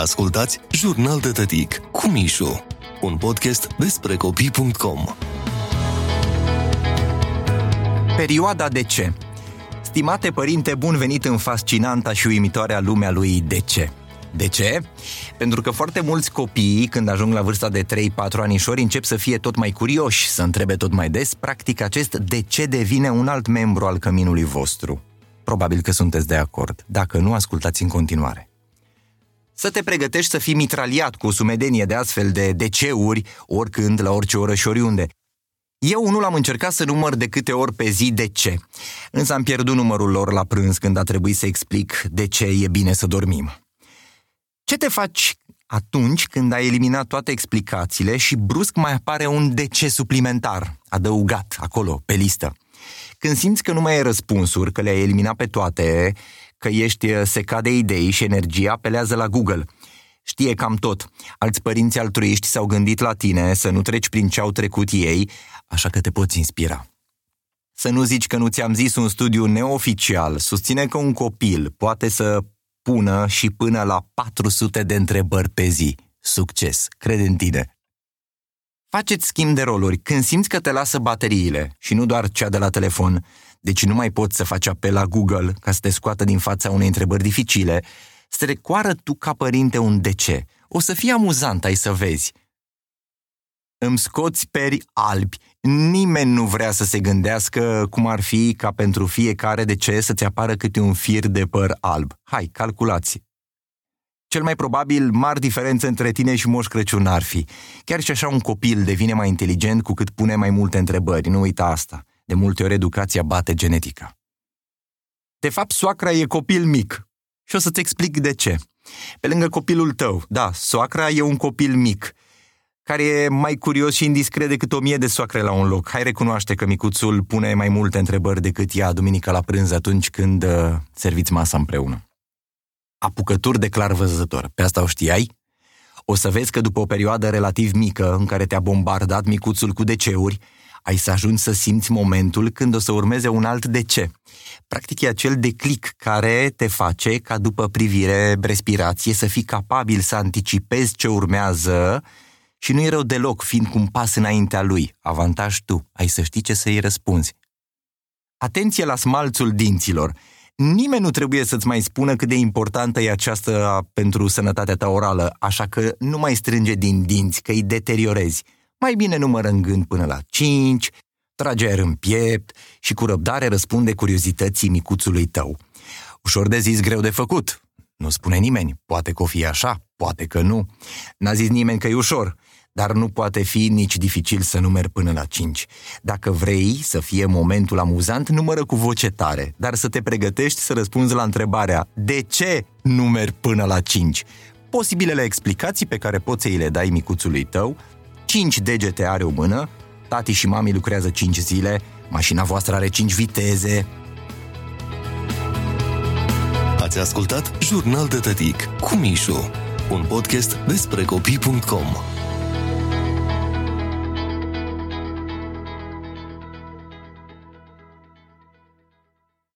Ascultați Jurnal de Tătic cu Mișu, un podcast despre copii.com. Perioada de ce? Stimate părinte, bun venit în fascinanta și uimitoarea lumea lui de ce? De ce? Pentru că foarte mulți copii, când ajung la vârsta de 3-4 anișori, încep să fie tot mai curioși, să întrebe tot mai des. Practic, acest de ce devine un alt membru al căminului vostru. Probabil că sunteți de acord. Dacă nu, ascultați în continuare să te pregătești să fii mitraliat cu o sumedenie de astfel de deceuri, oricând, la orice oră și oriunde. Eu nu l-am încercat să număr de câte ori pe zi de ce, însă am pierdut numărul lor la prânz când a trebuit să explic de ce e bine să dormim. Ce te faci atunci când ai eliminat toate explicațiile și brusc mai apare un de ce suplimentar, adăugat acolo, pe listă? Când simți că nu mai ai răspunsuri, că le-ai eliminat pe toate, că ești uh, secat de idei și energia apelează la Google. Știe cam tot. Alți părinți altruiști s-au gândit la tine să nu treci prin ce au trecut ei, așa că te poți inspira. Să nu zici că nu ți-am zis un studiu neoficial susține că un copil poate să pună și până la 400 de întrebări pe zi. Succes! Crede în tine! Faceți schimb de roluri când simți că te lasă bateriile și nu doar cea de la telefon, deci nu mai poți să faci apel la Google ca să te scoată din fața unei întrebări dificile, strecoară tu ca părinte un de ce. O să fie amuzant, ai să vezi. Îmi scoți peri albi. Nimeni nu vrea să se gândească cum ar fi ca pentru fiecare de ce să-ți apară câte un fir de păr alb. Hai, calculați. Cel mai probabil, mari diferențe între tine și Moș Crăciun ar fi. Chiar și așa un copil devine mai inteligent cu cât pune mai multe întrebări, nu uita asta. De multe ori educația bate genetica. De fapt, soacra e copil mic. Și o să-ți explic de ce. Pe lângă copilul tău, da, soacra e un copil mic, care e mai curios și indiscret decât o mie de soacre la un loc. Hai recunoaște că micuțul pune mai multe întrebări decât ea duminica la prânz atunci când uh, serviți masa împreună. Apucături de clar văzător. Pe asta o știai? O să vezi că după o perioadă relativ mică în care te-a bombardat micuțul cu deceuri, ai să ajungi să simți momentul când o să urmeze un alt de ce. Practic e acel declic care te face ca după privire, respirație, să fii capabil să anticipezi ce urmează și nu e rău deloc, fiind cu un pas înaintea lui. Avantaj tu, ai să știi ce să-i răspunzi. Atenție la smalțul dinților. Nimeni nu trebuie să-ți mai spună cât de importantă e aceasta pentru sănătatea ta orală, așa că nu mai strânge din dinți, că îi deteriorezi. Mai bine numără în gând până la 5, trage aer în piept și cu răbdare răspunde curiozității micuțului tău. Ușor de zis, greu de făcut. Nu spune nimeni, poate că o fie așa, poate că nu. N-a zis nimeni că e ușor, dar nu poate fi nici dificil să numeri până la 5. Dacă vrei să fie momentul amuzant, numără cu voce tare, dar să te pregătești să răspunzi la întrebarea de ce numeri până la 5? Posibilele explicații pe care poți să îi le dai micuțului tău 5 degete are o mână, tati și mami lucrează 5 zile, mașina voastră are 5 viteze. Ați ascultat Jurnal de Tătic cu Mișu, un podcast despre copii.com.